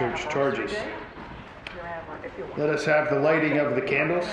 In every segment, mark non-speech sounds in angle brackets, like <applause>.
Ludlow and Sidman church charges. Let us have the lighting of the candles.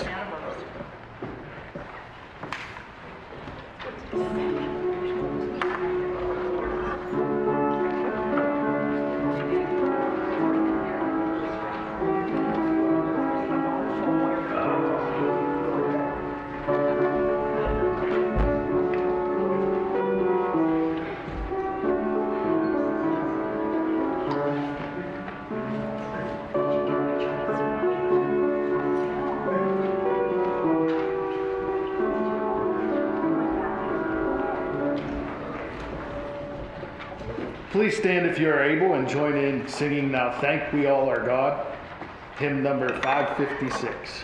Please stand if you are able and join in singing Now Thank We All Our God, hymn number 556.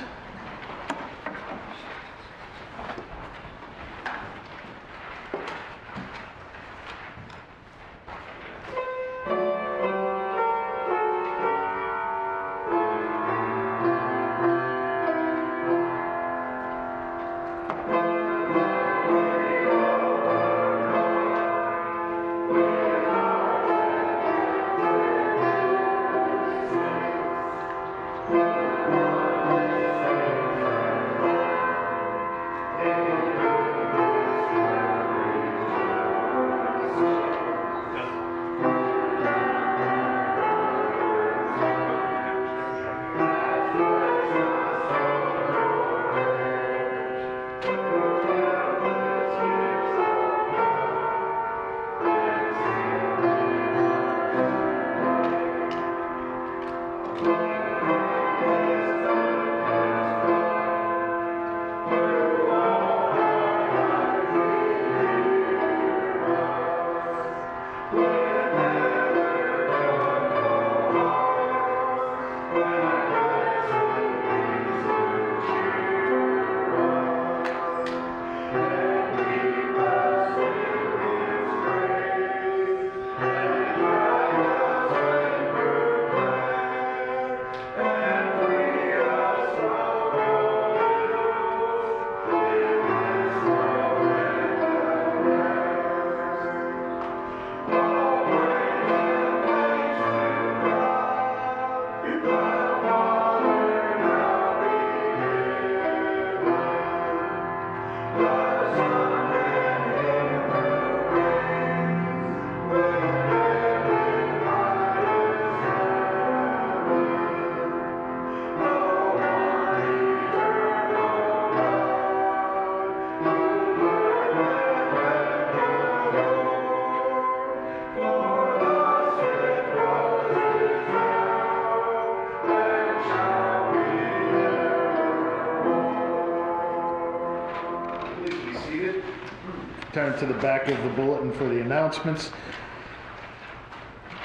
Turn to the back of the bulletin for the announcements.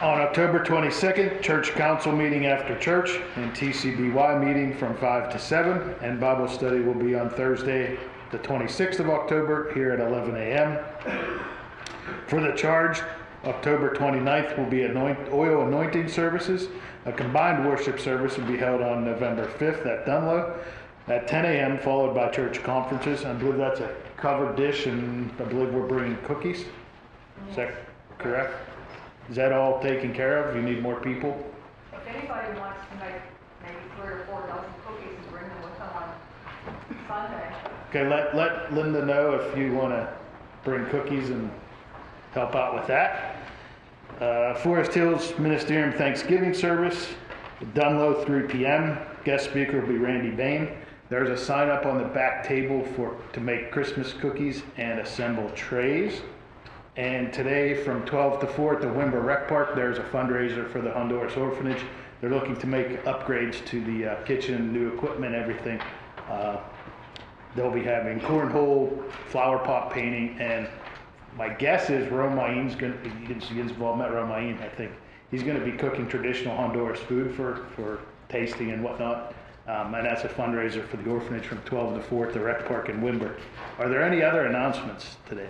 On October 22nd, church council meeting after church and TCBY meeting from 5 to 7, and Bible study will be on Thursday, the 26th of October, here at 11 a.m. For the charge, October 29th will be anoint, oil anointing services. A combined worship service will be held on November 5th at Dunlo at 10 a.m., followed by church conferences. I believe that's a covered dish, and I believe we're bringing cookies. Is that correct? Is that all taken care of? You need more people? If anybody wants to make maybe three or four dozen cookies and bring them with them on Sunday, Okay, let, let Linda know if you want to bring cookies and help out with that. Uh, Forest Hills Ministerium Thanksgiving Service, Dunlo, 3 p.m. Guest speaker will be Randy Bain. There's a sign up on the back table for, to make Christmas cookies and assemble trays. And today from 12 to 4 at the Wimber Rec Park, there's a fundraiser for the Honduras Orphanage. They're looking to make upgrades to the uh, kitchen, new equipment, everything. Uh, They'll be having cornhole, flower pot painting, and my guess is Romain's going to, you get involved, met Romain, I think. He's going to be cooking traditional Honduras food for, for tasting and whatnot. Um, and that's a fundraiser for the orphanage from 12 to 4 at the rec park in Wimber. Are there any other announcements today?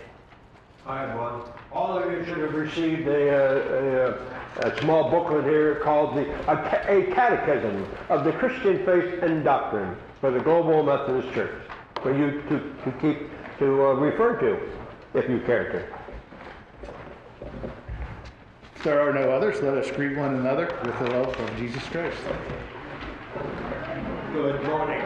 I have one. All of you should have received a, a, a, a small booklet here called the, a, a Catechism of the Christian Faith and Doctrine for the Global Methodist Church for you to, to keep, to uh, refer to if you care to. If there are no others, let us greet one another with the love of Jesus Christ. Good morning.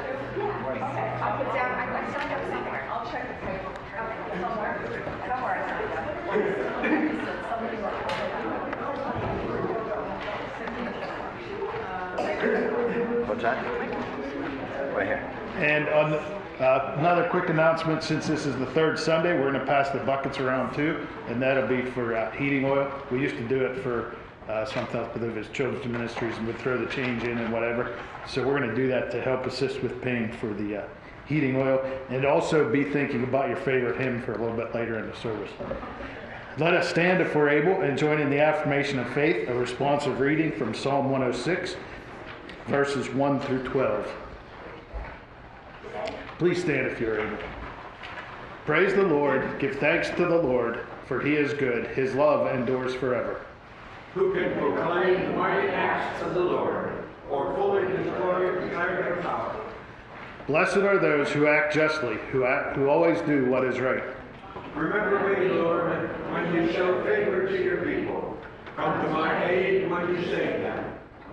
I'll put down, I I signed up somewhere, I'll check the paper. Okay, Somewhere, somewhere I signed up. What's that? Right here. And on, the- uh, another quick announcement, since this is the third Sunday, we're gonna pass the buckets around too, and that'll be for uh, heating oil. We used to do it for uh, something else, but it was children's ministries and would throw the change in and whatever. So we're gonna do that to help assist with paying for the uh, heating oil, and also be thinking about your favorite hymn for a little bit later in the service. Let us stand if we're able and join in the affirmation of faith, a responsive reading from Psalm 106, verses 1 through 12. Please stand if you're able. Praise the Lord, give thanks to the Lord, for he is good, his love endures forever. Who can proclaim the mighty acts of the Lord, or fully declare their power? Blessed are those who act justly, who, act, who always do what is right. Remember me, Lord, when you show favor to your people. Come to my aid when you save them.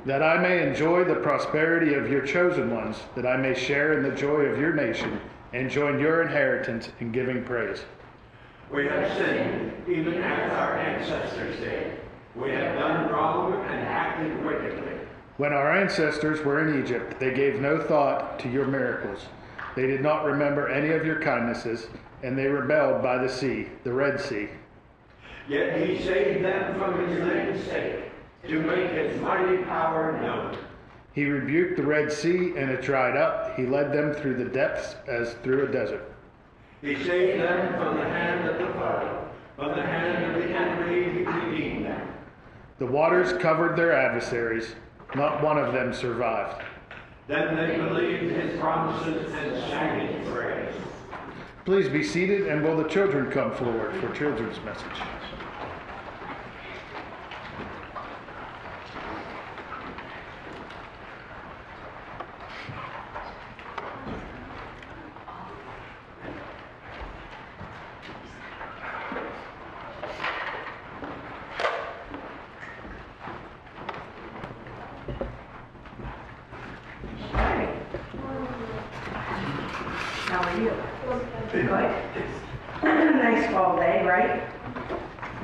That I may enjoy the prosperity of your chosen ones, that I may share in the joy of your nation, and join your inheritance in giving praise. We have sinned, even as our ancestors did. We have done wrong and acted wickedly. When our ancestors were in Egypt, they gave no thought to your miracles. They did not remember any of your kindnesses, and they rebelled by the sea, the Red Sea. Yet he saved them from his name's sake, to make his mighty power known. He rebuked the Red Sea, and it dried up. He led them through the depths as through a desert. He saved them from the hand of the foe, from the hand of the enemy he redeemed them. The waters covered their adversaries, not one of them survived. Then they believed his promises and sang his praise. Please be seated, and will the children come forward for children's message? How are you? Good. Nice fall day, right?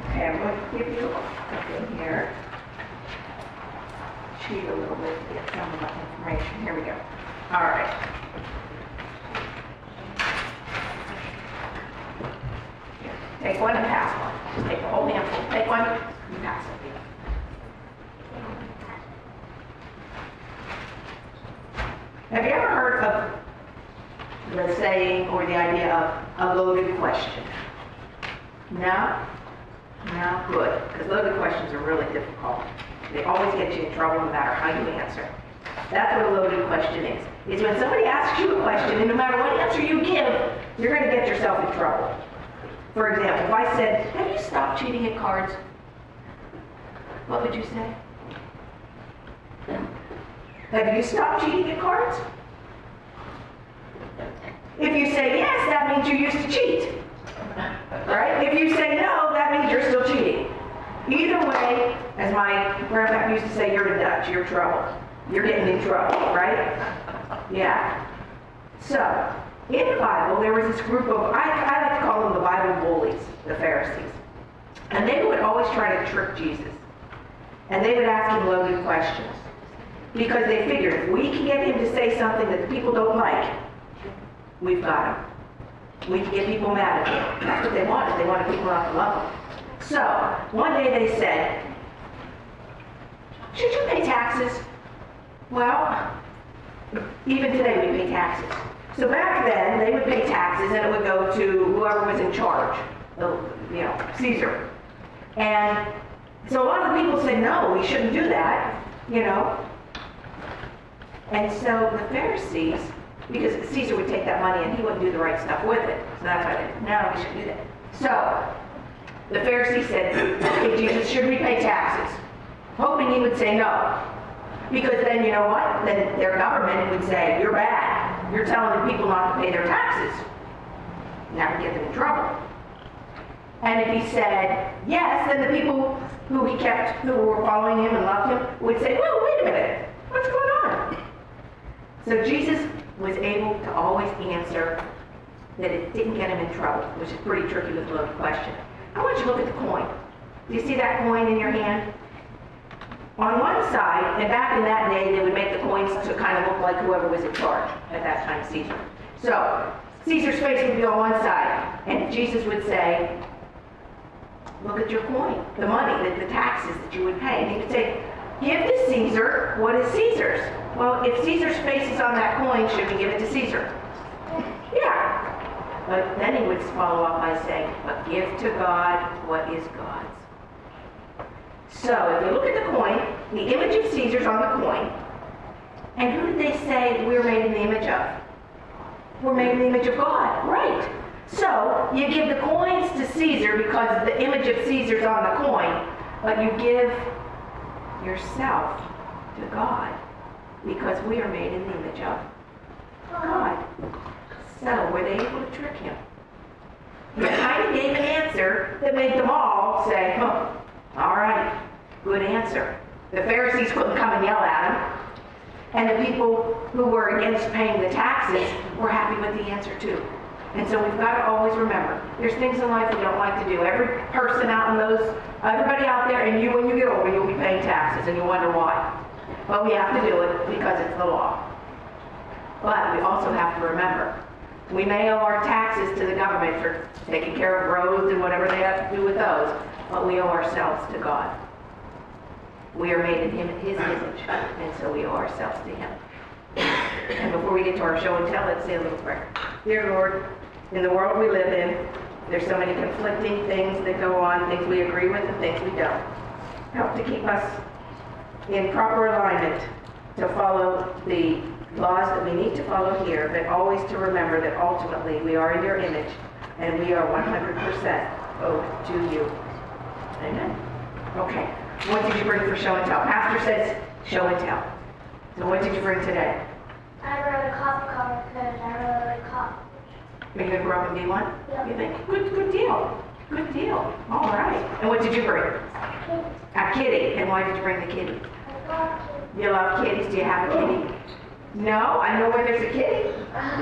Okay, I'm going to give you a thing here. Cheat a little bit to get some of the information. Here we go. All right. Take one and pass one. Just take a whole handful. Take one and pass it. Have you ever heard of the saying or the idea of a loaded question? No? No? Good, because loaded questions are really difficult. They always get you in trouble no matter how you answer. That's what a loaded question is. It's when somebody asks you a question and no matter what answer you give, you're going to get yourself in trouble. For example, if I said, have you stopped cheating at cards? What would you say? Have you stopped cheating at cards? If you say yes, that means you used to cheat. Right? If you say no, that means you're still cheating. Either way, as my grandpa used to say, you're in Dutch, you're trouble. You're getting in trouble, right? Yeah. So, in the Bible, there was this group of, I, I like to call them the Bible bullies, the Pharisees. And they would always try to trick Jesus. And they would ask him loaded questions. Because they figured if we can get him to say something that the people don't like, we've got him. We can get people mad at you. That's what they wanted. They wanted people not to love them. So, one day they said, should you pay taxes? Well, even today we pay taxes. So back then, they would pay taxes and it would go to whoever was in charge, the- you know, Caesar. And so a lot of the people said, no, we shouldn't do that, you know. And so the Pharisees, because Caesar would take that money and he wouldn't do the right stuff with it. So that's why they, we shouldn't do that. So the Pharisees said, okay, Jesus, should we pay taxes? Hoping he would say no. Because then, you know what? Then their government would say, you're bad. You're telling the people not to pay their taxes. And That would get them in trouble. And if he said yes, then the people who he kept, who were following him and loved him, would say, well, wait a minute, what's going on? So Jesus was able to always answer that it didn't get him in trouble, which is pretty tricky with a loaded question. I want you to look at the coin. Do you see that coin in your hand? On one side, and back in that day, they would make the coins to kind of look like whoever was in charge at that time, Caesar. So Caesar's face would be on one side, and Jesus would say, look at your coin, the money, the, the taxes that you would pay. And he would say, give to Caesar what is Caesar's. Well, if Caesar's face is on that coin, should we give it to Caesar? Yeah. But then he would follow up by saying, but give to God what is God's. So if you look at the coin, the image of Caesar's on the coin. And who did they say we're made in the image of? We're made in the image of God, right? So you give the coins to Caesar because the image of Caesar's on the coin, but you give yourself to God because we are made in the image of God. So were they able to trick him? He kind of gave an answer that made them all say, huh, all right, good answer. The Pharisees couldn't come and yell at him. And the people who were against paying the taxes were happy with the answer too. And so we've got to always remember, there's things in life we don't like to do. Every person out in those, everybody out there, and you when you get older, you'll be paying taxes and you wonder why. But we have to do it because it's the law. But we also have to remember, we may owe our taxes to the government for taking care of roads and whatever they have to do with those, but we owe ourselves to God. We are made in him, his image, and so we owe ourselves to him. And before we get to our show and tell, let's say a little prayer. Dear Lord, in the world we live in, there's so many conflicting things that go on, things we agree with and things we don't. Help to keep us in proper alignment to follow the laws that we need to follow here, but always to remember that ultimately we are in your image and we are 100% owed to you. Amen. Okay. What did you bring for show and tell? Pastor says show and tell. So what did you bring today? I wrote a cop car because I really like cops. Are you gonna grow up and be one? Yeah. You think? Good, good deal. Good deal. All right. And what did you bring? A kitty. And why did you bring the kitty? I love. You love kitties. Do you have a kitty? No, I know where there's a kitty.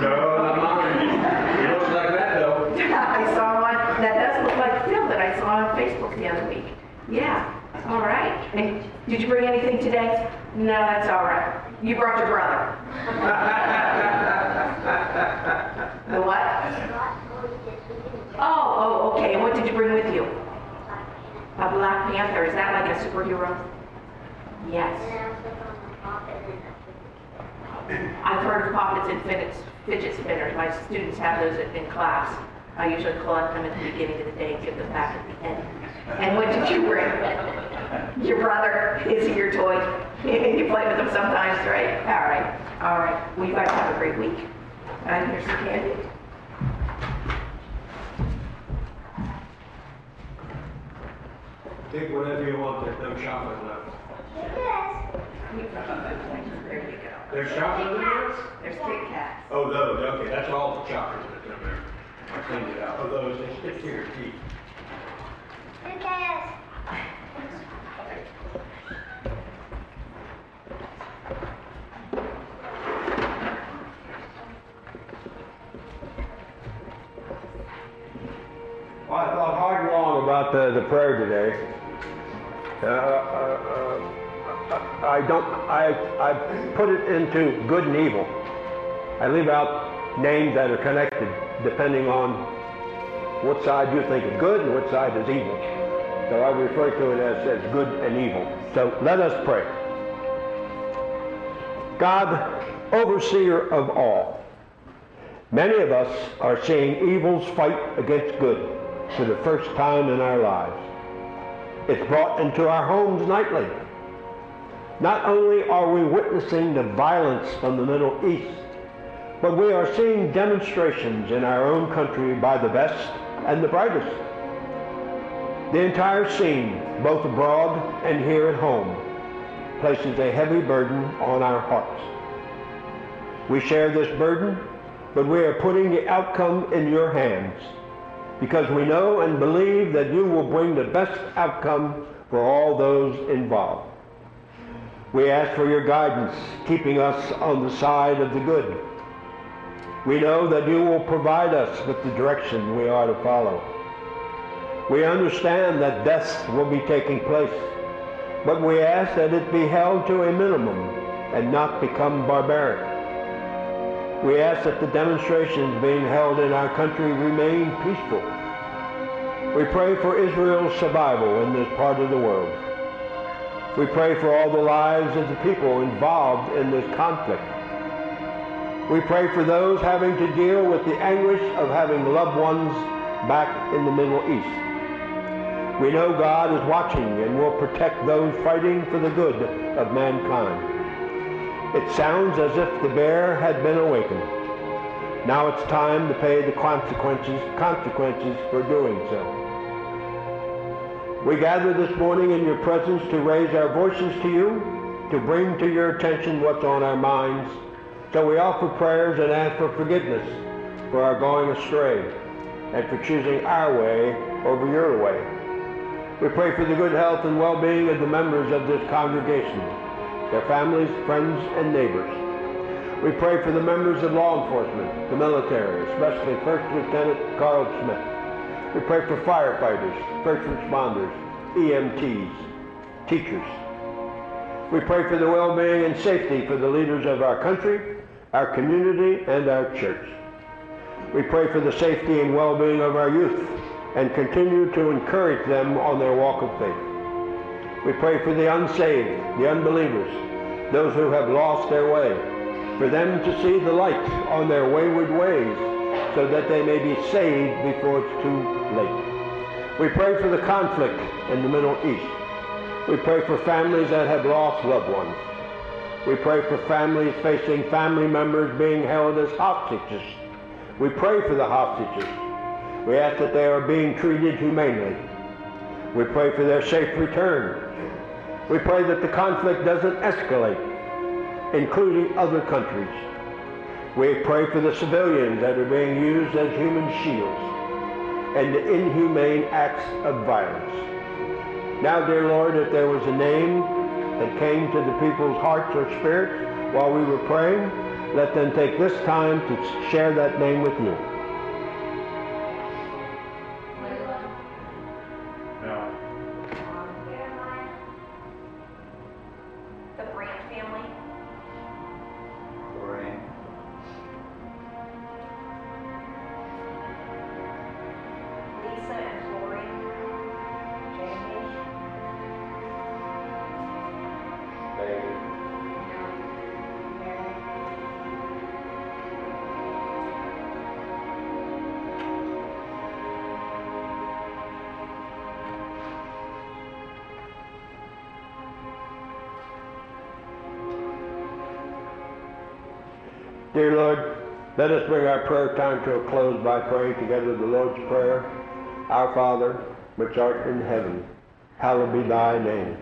No, not mine. It looks like that though. <laughs> I saw one that does look like Phil that I saw on Facebook the other week. Yeah. All right. And did you bring anything today? No, that's all right. You brought your brother. <laughs> The what? I got toys this weekend. Oh, oh, okay. And what did you bring with you? A Black Panther. Is that like a superhero? Yes. I've heard of poppets and fidget, fidget spinners. My students have those in in class. I usually collect them at the beginning of the day and give them back at the end. And what did you bring? Your brother, is he your toy? <laughs> You play with him sometimes, right? All right, all right. Well, you guys have a great week. And here's some candy. Take whatever you want, there's no chocolate left. There you go. There's chocolate in there? There's Kit Kats. Oh, those, okay, that's all the chocolate that's in there. I cleaned it out. Oh, those, they stick to your teeth. Lucas. Well, I thought hard and long about the, the prayer today. Uh, uh, uh, I don't, I, I put it into good and evil. I leave out names that are connected. depending on what side you think is good and what side is evil. So I refer to it as, as good and evil. So let us pray. God, overseer of all, many of us are seeing evil's fight against good for the first time in our lives. It's brought into our homes nightly. Not only are we witnessing the violence from the Middle East, but we are seeing demonstrations in our own country by the best and the brightest. The entire scene, both abroad and here at home, places a heavy burden on our hearts. We share this burden, but we are putting the outcome in your hands because we know and believe that you will bring the best outcome for all those involved. We ask for your guidance, keeping us on the side of the good. We know that you will provide us with the direction we are to follow. We understand that deaths will be taking place, but we ask that it be held to a minimum and not become barbaric. We ask that the demonstrations being held in our country remain peaceful. We pray for Israel's survival in this part of the world. We pray for all the lives of the people involved in this conflict. We pray for those having to deal with the anguish of having loved ones back in the Middle East. We know God is watching and will protect those fighting for the good of mankind. It sounds as if the bear had been awakened. Now it's time to pay the consequences, consequences for doing so. We gather this morning in your presence to raise our voices to you, to bring to your attention what's on our minds. So we offer prayers and ask for forgiveness for our going astray and for choosing our way over your way. We pray for the good health and well-being of the members of this congregation, their families, friends, and neighbors. We pray for the members of law enforcement, the military, especially First Lieutenant Carl Smith. We pray for firefighters, first responders, EMTs, teachers. We pray for the well-being and safety for the leaders of our country, our community, and our church. We pray for the safety and well-being of our youth and continue to encourage them on their walk of faith. We pray for the unsaved, the unbelievers, those who have lost their way, for them to see the light on their wayward ways so that they may be saved before it's too late. We pray for the conflict in the Middle East. We pray for families that have lost loved ones. We pray for families facing family members being held as hostages. We pray for the hostages. We ask that they are being treated humanely. We pray for their safe return. We pray that the conflict doesn't escalate, including other countries. We pray for the civilians that are being used as human shields and the inhumane acts of violence. Now, dear Lord, if there was a name that came to the people's hearts or spirits while we were praying, let them take this time to share that name with you. Dear Lord, let us bring our prayer time to a close by praying together the Lord's Prayer. Our Father, which art in heaven, hallowed be thy name.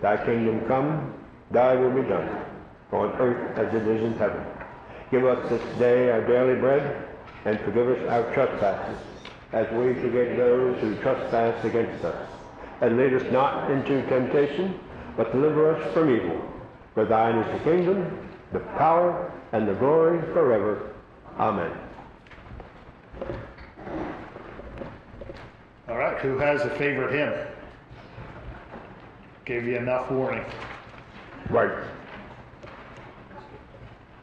Thy kingdom come, thy will be done, on earth as it is in heaven. Give us this day our daily bread, and forgive us our trespasses, as we forgive those who trespass against us. And lead us not into temptation, but deliver us from evil. For thine is the kingdom, the power, and the glory forever. Amen. All right, who has a favorite hymn? Gave you enough warning. Right.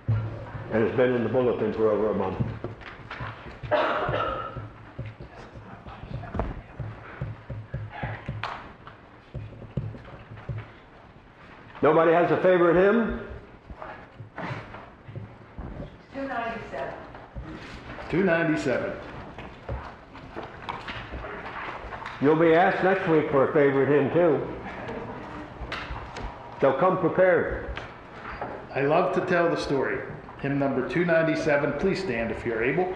And it's been in the bulletin for over a month. Nobody has a favorite hymn? 297. You'll be asked next week for a favorite hymn, too. So come prepared. I love to tell the story. Hymn number 297. Please stand if you're able.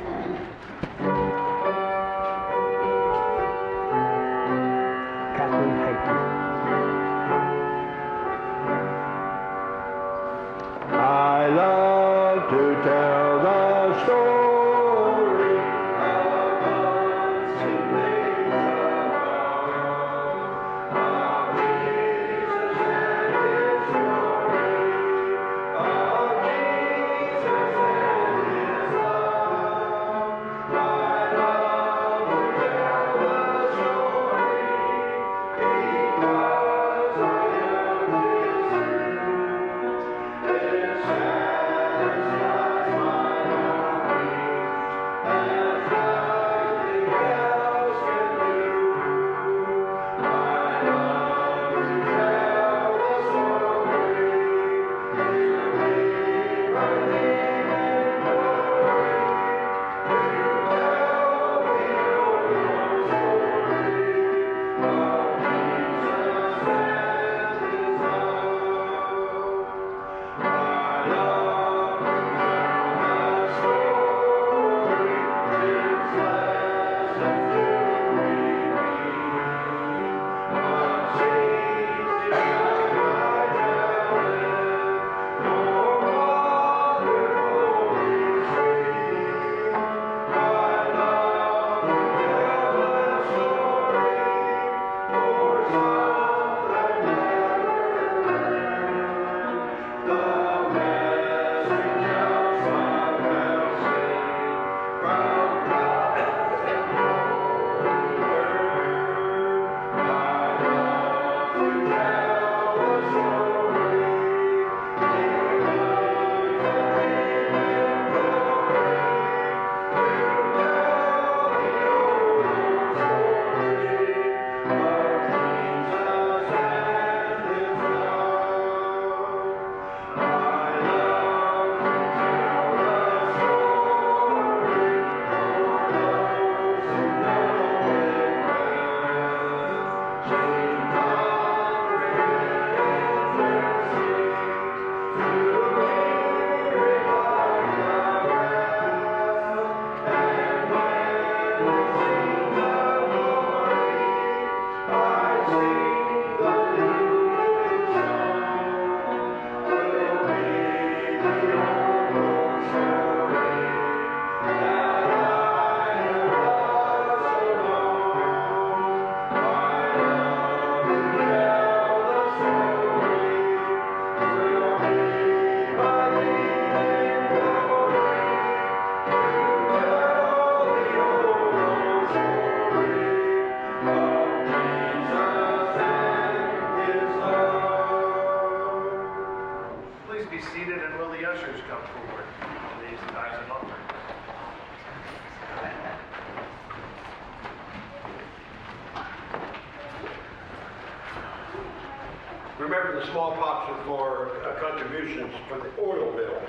Remember the smallpox was for uh, contributions for the oil bill,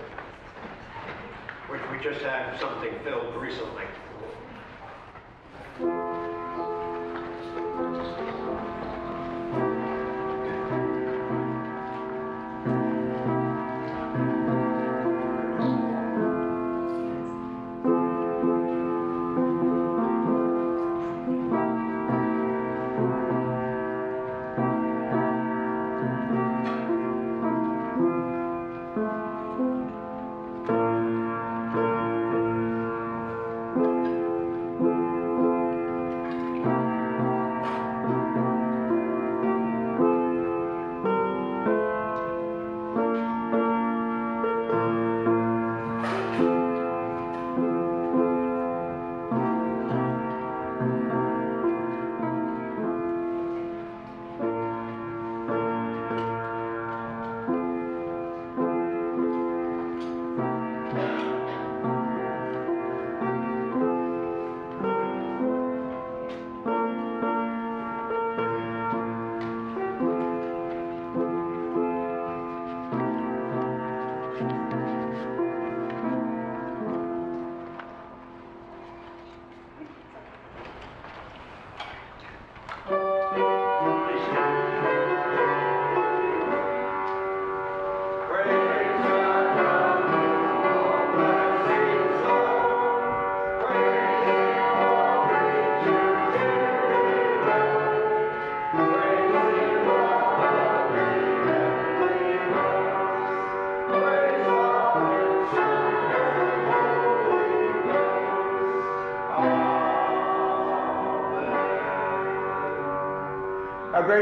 which we just had something filled recently.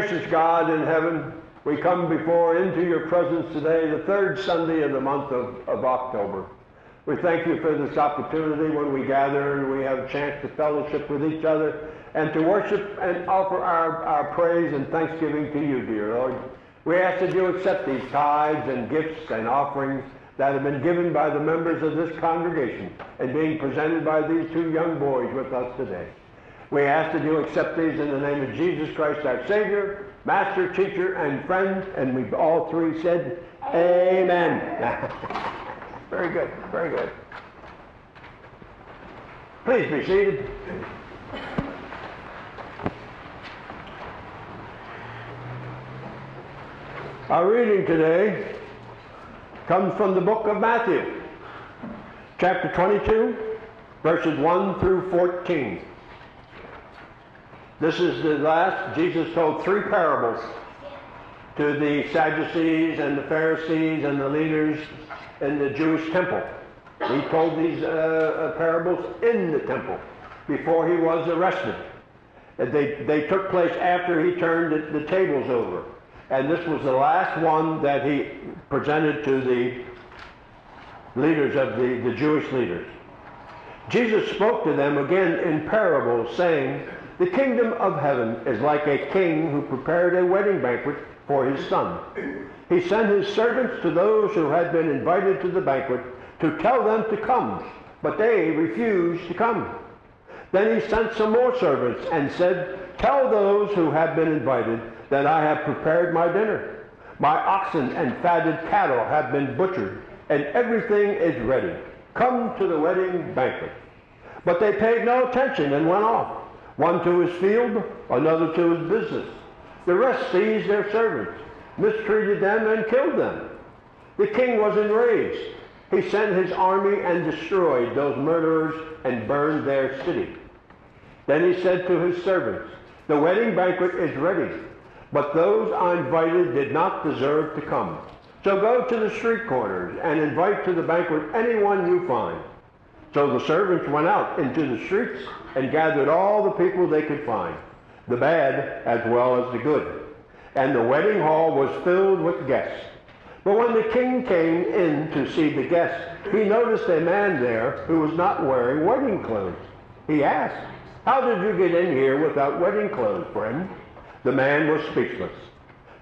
Gracious God in heaven, we come before into your presence today, the third Sunday of the month of, of October. We thank you for this opportunity when we gather and we have a chance to fellowship with each other and to worship and offer our, our praise and thanksgiving to you, dear Lord. We ask that you accept these tithes and gifts and offerings that have been given by the members of this congregation and being presented by these two young boys with us today. We ask that you accept these in the name of Jesus Christ, our Savior, Master, Teacher, and Friend. And we all three said, Amen. <laughs> very good, very good. Please be seated. Our reading today comes from the book of Matthew, chapter 22, verses 1 through 14. This is the last, Jesus told three parables to the Sadducees and the Pharisees and the leaders in the Jewish temple. He told these uh, uh, parables in the temple before he was arrested. They, they took place after he turned the, the tables over. And this was the last one that he presented to the leaders of the, the Jewish leaders. Jesus spoke to them again in parables, saying, The kingdom of heaven is like a king who prepared a wedding banquet for his son. He sent his servants to those who had been invited to the banquet to tell them to come, but they refused to come. Then he sent some more servants and said, Tell those who have been invited that I have prepared my dinner. My oxen and fatted cattle have been butchered, and everything is ready. Come to the wedding banquet. But they paid no attention and went off, one to his field, another to his business. The rest seized their servants, mistreated them, and killed them. The king was enraged. He sent his army and destroyed those murderers and burned their city. Then he said to his servants, The wedding banquet is ready, but those I invited did not deserve to come. So go to the street corners and invite to the banquet anyone you find. So the servants went out into the streets and gathered all the people they could find, the bad as well as the good. And the wedding hall was filled with guests. But when the king came in to see the guests, he noticed a man there who was not wearing wedding clothes. He asked, How did you get in here without wedding clothes, friend? The man was speechless.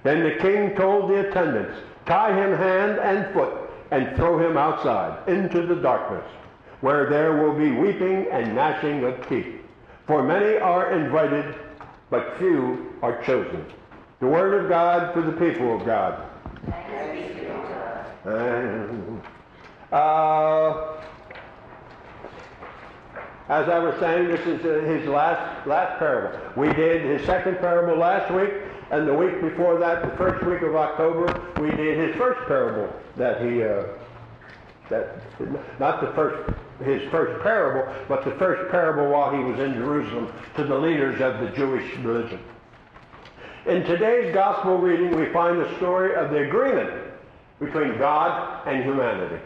Then the king told the attendants, Tie him hand and foot and throw him outside into the darkness, where there will be weeping and gnashing of teeth. For many are invited, but few are chosen. The word of God for the people of God. And, uh, as I was saying, this is uh, his last last parable. We did his second parable last week, and the week before that, the first week of October, we did his first parable that he uh, that not the first his first parable, but the first parable while he was in Jerusalem to the leaders of the Jewish religion. In today's gospel reading, we find the story of the agreement between God and humanity.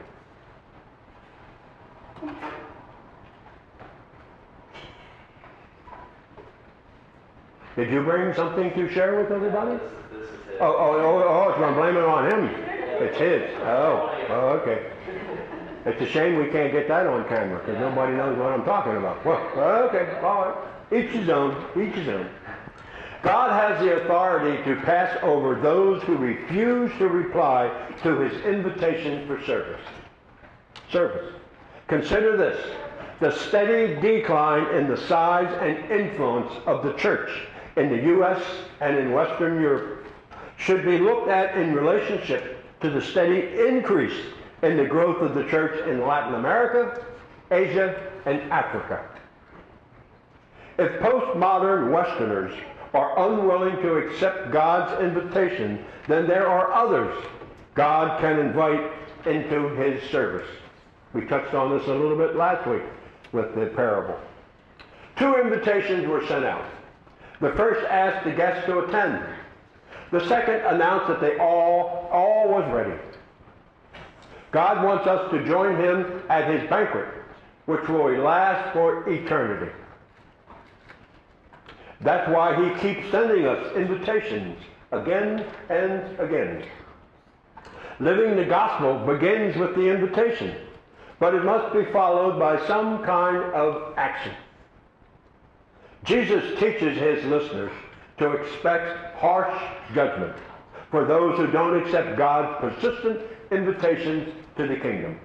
Did you bring something to share with everybody? Oh, oh, oh, oh, it's going to blame it on him. It's his. Oh, oh, okay. It's a shame we can't get that on camera because nobody knows what I'm talking about. Well, uh, okay, all right. Each his own, each his own. God has the authority to pass over those who refuse to reply to his invitation for service. Service. Consider this. The steady decline in the size and influence of the church in the U.S. and in Western Europe should be looked at in relationship to the steady increase in the growth of the church in Latin America, Asia, and Africa. If postmodern Westerners are unwilling to accept God's invitation, then there are others God can invite into his service. We touched on this a little bit last week with the parable. Two invitations were sent out. The first asked the guests to attend. The second announced that they all, all was ready. God wants us to join him at his banquet, which will last for eternity. That's why he keeps sending us invitations again and again. Living the gospel begins with the invitation, but it must be followed by some kind of action. Jesus teaches his listeners to expect harsh judgment for those who don't accept God's persistent invitations to the kingdom.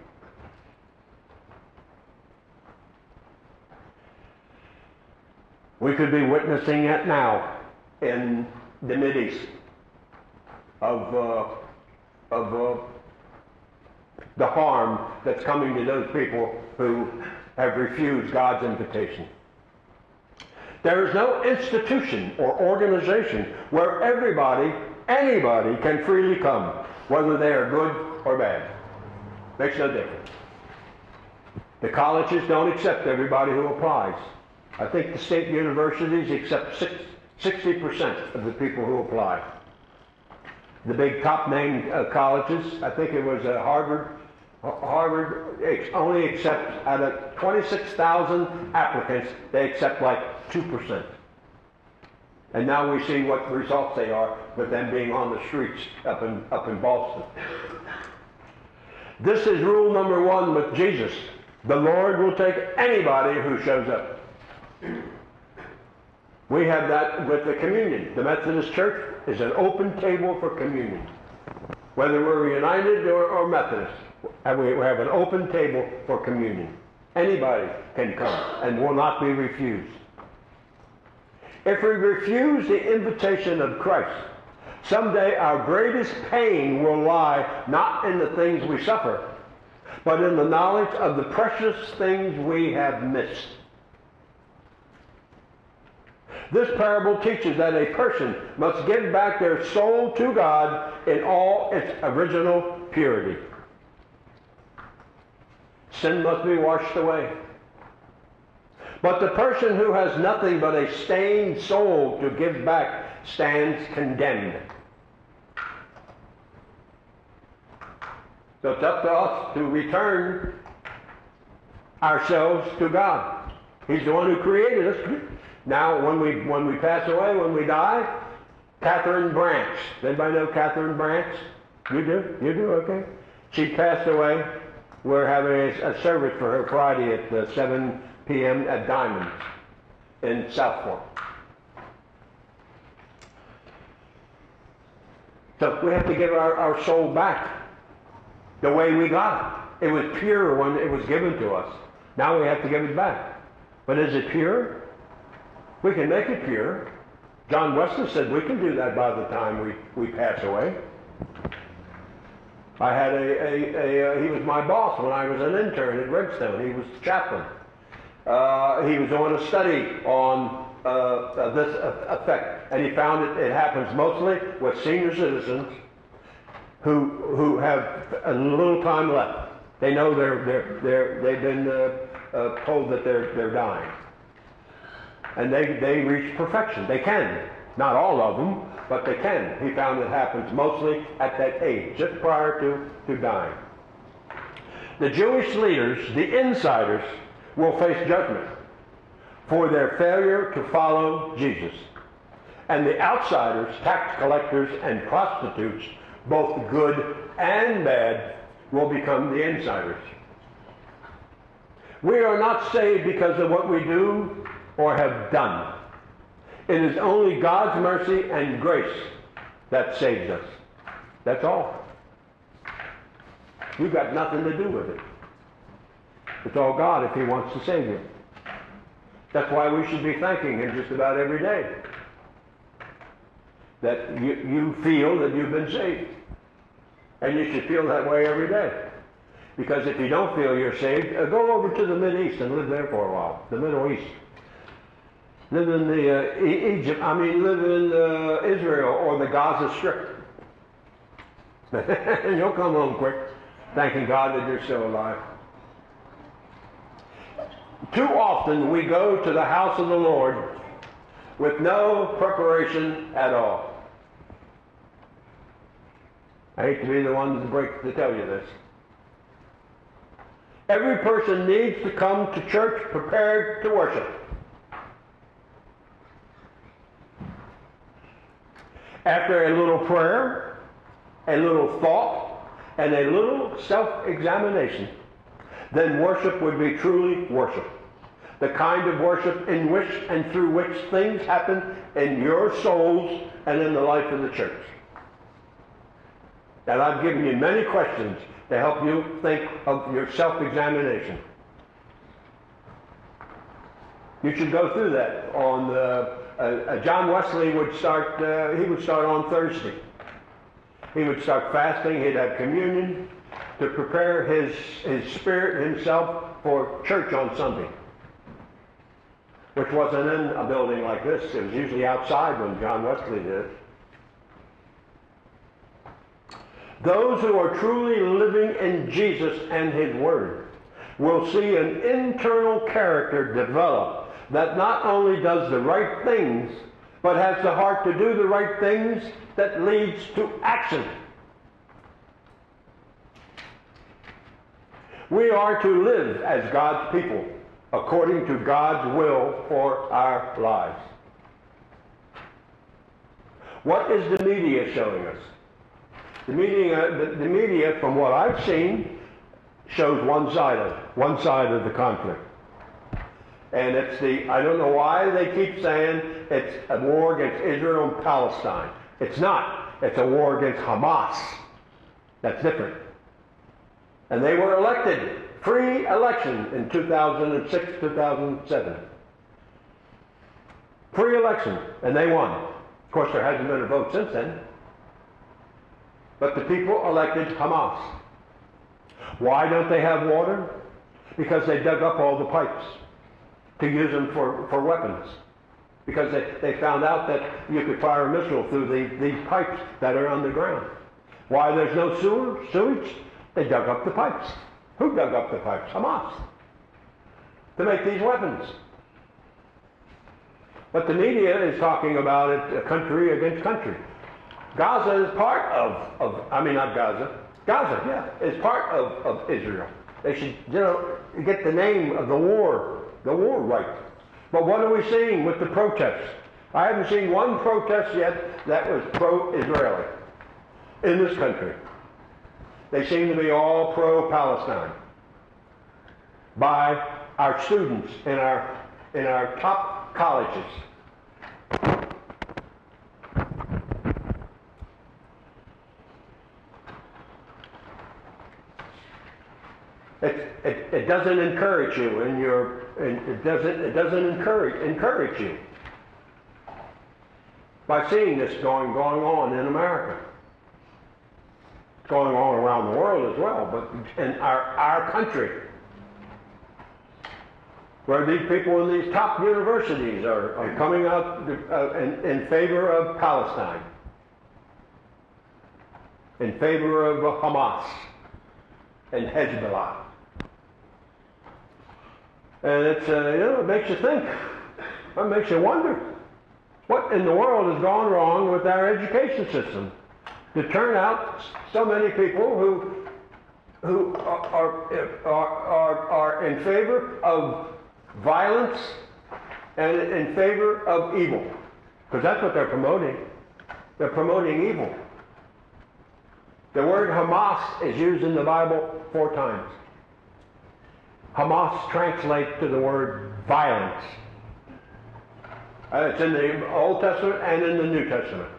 We could be witnessing it now in the Mideast of, uh, of uh, the harm that's coming to those people who have refused God's invitation. There is no institution or organization where everybody, anybody can freely come, whether they are good or bad. Makes no difference. The colleges don't accept everybody who applies. I think the state universities accept six, 60% of the people who apply. The big top name uh, colleges, I think it was uh, Harvard, Harvard only accepts, out of 26,000 applicants, they accept like 2%. And now we see what the results they are with them being on the streets up in, up in Boston. This is rule number one with Jesus. The Lord will take anybody who shows up. We have that with the communion. The Methodist Church is an open table for communion. Whether we're United or, or Methodist, and we we have an open table for communion. Anybody can come and will not be refused. If we refuse the invitation of Christ, someday our greatest pain will lie not in the things we suffer, but in the knowledge of the precious things we have missed. This parable teaches that a person must give back their soul to God in all its original purity. Sin must be washed away. But the person who has nothing but a stained soul to give back stands condemned. So it's up to us to return ourselves to God. He's the one who created us. Now, when we when we pass away, when we die, Catherine Branch. Anybody know Catherine Branch? You do? You do? Okay. She passed away. We're having a, a service for her Friday at uh, 7 p.m. at Diamonds in South So we have to give our, our soul back the way we got it. It was pure when it was given to us. Now we have to give it back. But is it pure? We can make it pure. John Wesley said we can do that by the time we, we pass away. I had a, a, a uh, he was my boss when I was an intern at Redstone. He was the chaplain. Uh, he was doing a study on uh, this effect, and he found it, it happens mostly with senior citizens who, who have a little time left. They know they're, they're, they're, they've been uh, uh, told that they're, they're dying. And they, they reach perfection. They can. Not all of them, but they can. He found it happens mostly at that age, just prior to, to dying. The Jewish leaders, the insiders, will face judgment for their failure to follow Jesus. And the outsiders, tax collectors and prostitutes, both good and bad, will become the insiders. We are not saved because of what we do or have done. It is only God's mercy and grace that saves us. That's all. We've got nothing to do with it. It's all God if He wants to save you. That's why we should be thanking Him just about every day. That you, you feel that you've been saved. And you should feel that way every day. Because if you don't feel you're saved, uh, go over to the Middle East and live there for a while. The Middle East. Live in the uh, e- Egypt. I mean, live in uh, Israel or the Gaza Strip. and <laughs> you'll come home quick, thanking God that you're still alive. Too often we go to the house of the Lord with no preparation at all. I hate to be the one to break to tell you this. Every person needs to come to church prepared to worship. After a little prayer, a little thought, and a little self-examination, then worship would be truly worship. The kind of worship in which and through which things happen in your souls and in the life of the church. And I've given you many questions to help you think of your self-examination. You should go through that on, the, uh, uh, John Wesley would start, uh, he would start on Thursday. He would start fasting, he'd have communion to prepare his, his spirit himself for church on Sunday. Which wasn't in a building like this, it was usually outside when John Wesley did. Those who are truly living in Jesus and His Word will see an internal character develop that not only does the right things, but has the heart to do the right things that leads to action. We are to live as God's people according to God's will for our lives. What is the media showing us? The media, the, the media, from what I've seen, shows one side of one side of the conflict. And it's the, I don't know why they keep saying it's a war against Israel and Palestine. It's not. It's a war against Hamas. That's different. And they were elected, free election in 2006, 2007. Free election, and they won. Of course, there hasn't been a vote since then. But the people elected Hamas. Why don't they have water? Because they dug up all the pipes to use them for, for weapons. Because they, they found out that you could fire a missile through the, these pipes that are underground. Why there's no sewer, sewage? They dug up the pipes. Who dug up the pipes? Hamas. To make these weapons. But the media is talking about it uh, country against country. Gaza is part of, of I mean, not Gaza. Gaza, yeah, is part of, of Israel. They should, you know, get the name of the war, the war right. But what are we seeing with the protests? I haven't seen one protest yet that was pro-Israeli in this country. They seem to be all pro-Palestine by our students in our, in our top colleges. It, it, it doesn't encourage you in your, it doesn't, it doesn't encourage, encourage you by seeing this going, going on in America. Going on around the world as well, but in our, our country, where these people in these top universities are, are coming out uh, in, in favor of Palestine, in favor of Hamas and Hezbollah. And it's, uh, you know, it makes you think. It makes you wonder. What in the world has gone wrong with our education system to turn out so many people who, who are, are, are, are in favor of violence and in favor of evil? Because that's what they're promoting. They're promoting evil. The word Hamas is used in the Bible four times. Hamas translates to the word violence. Uh, it's in the Old Testament and in the New Testament.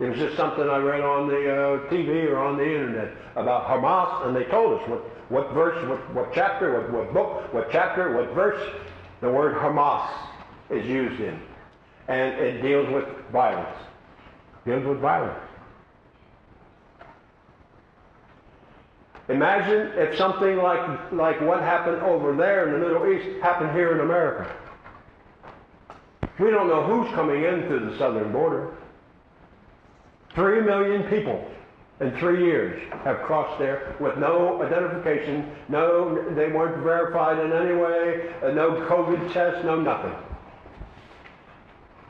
It was just something I read on the uh, TV or on the internet about Hamas, and they told us what, what verse, what, what chapter, what, what book, what chapter, what verse the word Hamas is used in. And it deals with violence. Deals with violence. Imagine if something like, like what happened over there in the Middle East happened here in America. We don't know who's coming in through the southern border. Three million people in three years have crossed there with no identification, no, they weren't verified in any way, uh, no COVID test, no nothing.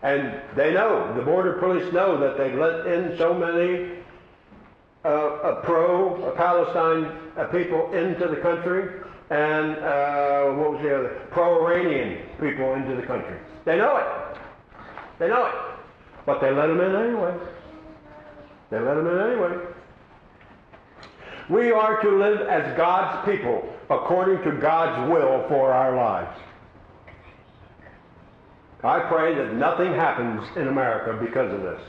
And they know, the border police know that they've let in so many uh, pro-Palestine uh, people into the country and uh, what was the other? Pro-Iranian people into the country. They know it. They know it. But they let them in anyway. They let him in anyway. We are to live as God's people according to God's will for our lives. I pray that nothing happens in America because of this.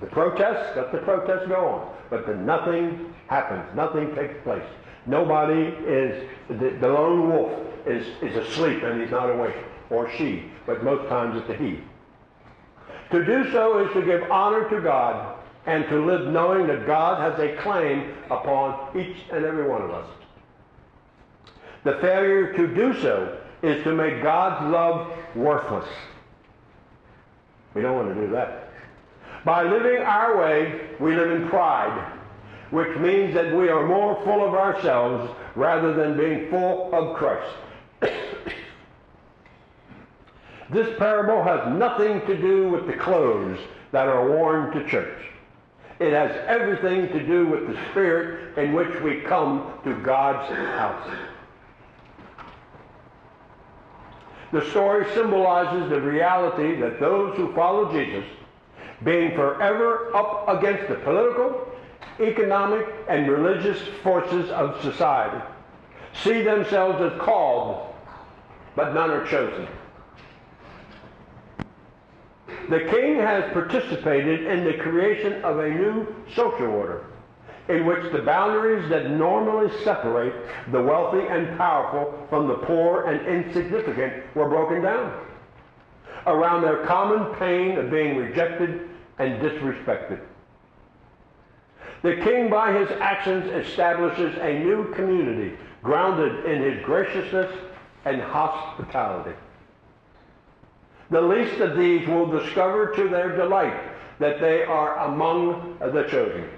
The protests, let the protests go on, but that nothing happens, nothing takes place. Nobody is, the, the lone wolf is, is asleep and he's not awake, or she, but most times it's a he. To do so is to give honor to God and to live knowing that God has a claim upon each and every one of us. The failure to do so is to make God's love worthless. We don't want to do that. By living our way, we live in pride, which means that we are more full of ourselves rather than being full of Christ. <coughs> this parable has nothing to do with the clothes that are worn to church. It has everything to do with the spirit in which we come to God's house. The story symbolizes the reality that those who follow Jesus, being forever up against the political, economic, and religious forces of society, see themselves as called, but none are chosen. The king has participated in the creation of a new social order in which the boundaries that normally separate the wealthy and powerful from the poor and insignificant were broken down around their common pain of being rejected and disrespected. The king, by his actions, establishes a new community grounded in his graciousness and hospitality. The least of these will discover to their delight that they are among the chosen.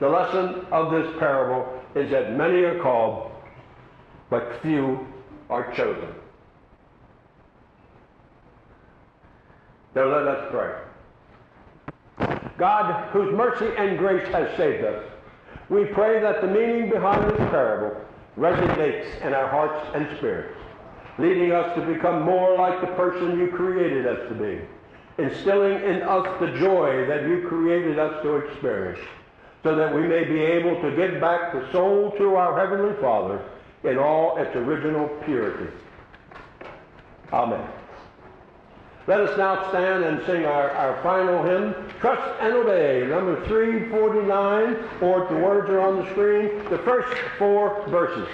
The lesson of this parable is that many are called, but few are chosen. Now let us pray. God, whose mercy and grace has saved us, we pray that the meaning behind this parable resonates in our hearts and spirits, leading us to become more like the person you created us to be, instilling in us the joy that you created us to experience, so that we may be able to give back the soul to our Heavenly Father in all its original purity. Amen. Let us now stand and sing our, our final hymn, Trust and Obey, number 349, or the words are on the screen, the first four verses.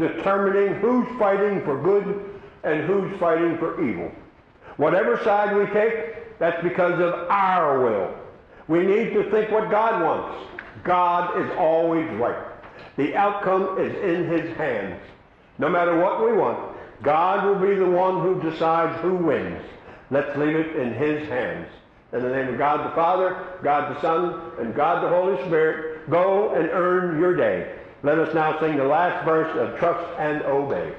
Determining who's fighting for good and who's fighting for evil. Whatever side we take, that's because of our will. We need to think what God wants. God is always right. The outcome is in his hands. No matter what we want, God will be the one who decides who wins. Let's leave it in his hands. In the name of God the Father, God the Son, and God the Holy Spirit, go and earn your day. Let us now sing the last verse of Trust and Obey.